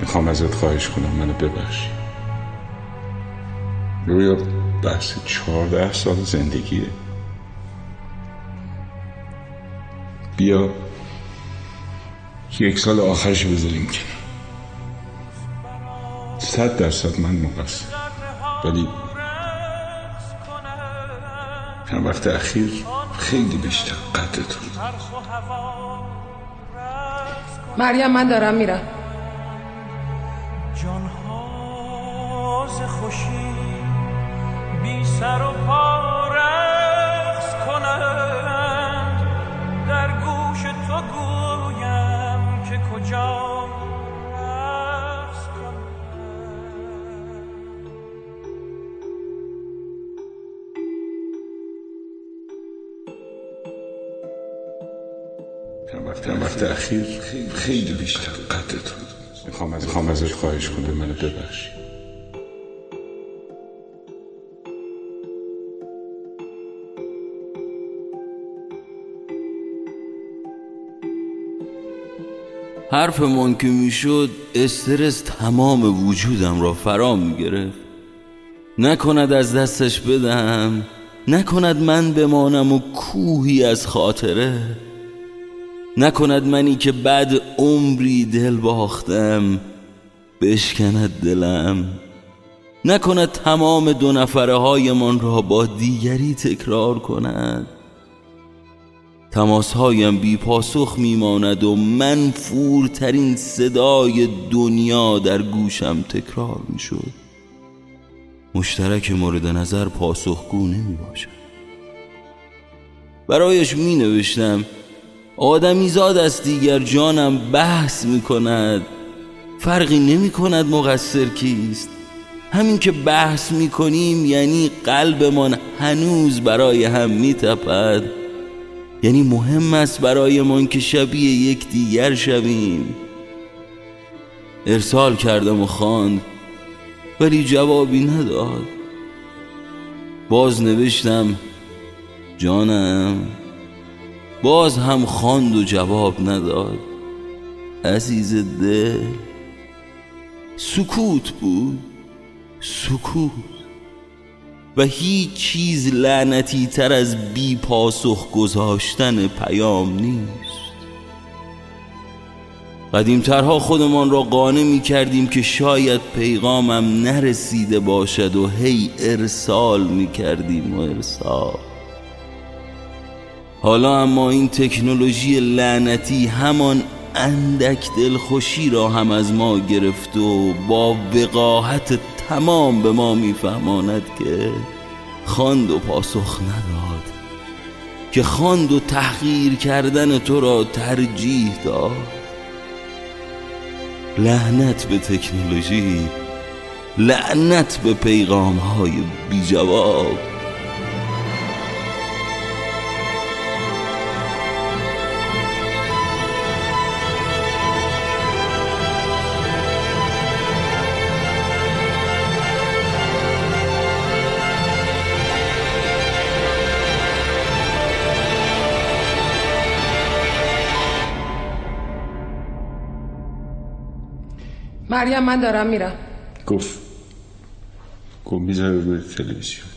می‌خوام ازت خواهش کنم منو ببخشی. رویا بحث چهارده سال زندگیه. بیا. یک سال آخرش بذاریم کنار صد درصد من مقصر. ولی چند وقت اخیر خیلی بیشتر قدرتون مریم من دارم میرم. خوشی بی سر و پا رقص کنند در گوش تو گویم که کجا چند وقت, اخیر خیلی بیشتر. قدرتون می‌خوام از می‌خوام ازت خواهش کنم منو ببخشی. حرف من که می‌شد استرس تمام وجودم را فرا می‌گرفت. نکند از دستش بدم نکند من بمانم و کوهی از خاطره. نکند منی که بعد عمری دل باختم بشکند دلم. نکند تمام دو نفره های من را با دیگری تکرار کند. تماس هایم بی پاسخ میماند و منفورترین صدای دنیا در گوشم تکرار می‌شد. مشترک مورد نظر پاسخگو نمی باشد برایش می نوشتم آدمی زاد است دیگر جانم بحث می کند فرقی نمی کند مقصر کیست. همین که بحث می کنیم یعنی قلبمان هنوز برای هم می تپد یعنی مهم است برایمان که شبیه یک دیگر شویم. ارسال کردم و خواند ولی جوابی نداد. باز نوشتم جانم باز هم خواند و جواب نداد. عزیز دل سکوت بود سکوت. و هیچ چیز لعنتی تر از بی پاسخ گذاشتن پیام نیست. قدیمترها خودمان را قانع می کردیم که شاید پیغامم نرسیده باشد و هی ارسال می کردیم و ارسال. حالا اما این تکنولوژی لعنتی همان اندک دلخوشی را هم از ما گرفت و با وقاحت تمام به ما میفهماند که خواند و پاسخ نداد که خواند و تحقیر کردن تو را ترجیح داد. لعنت به تکنولوژی لعنت به پیغام های بی جواب مریم من دارم میرم. گفت. گفت می‌ذاره روی تلویزیون.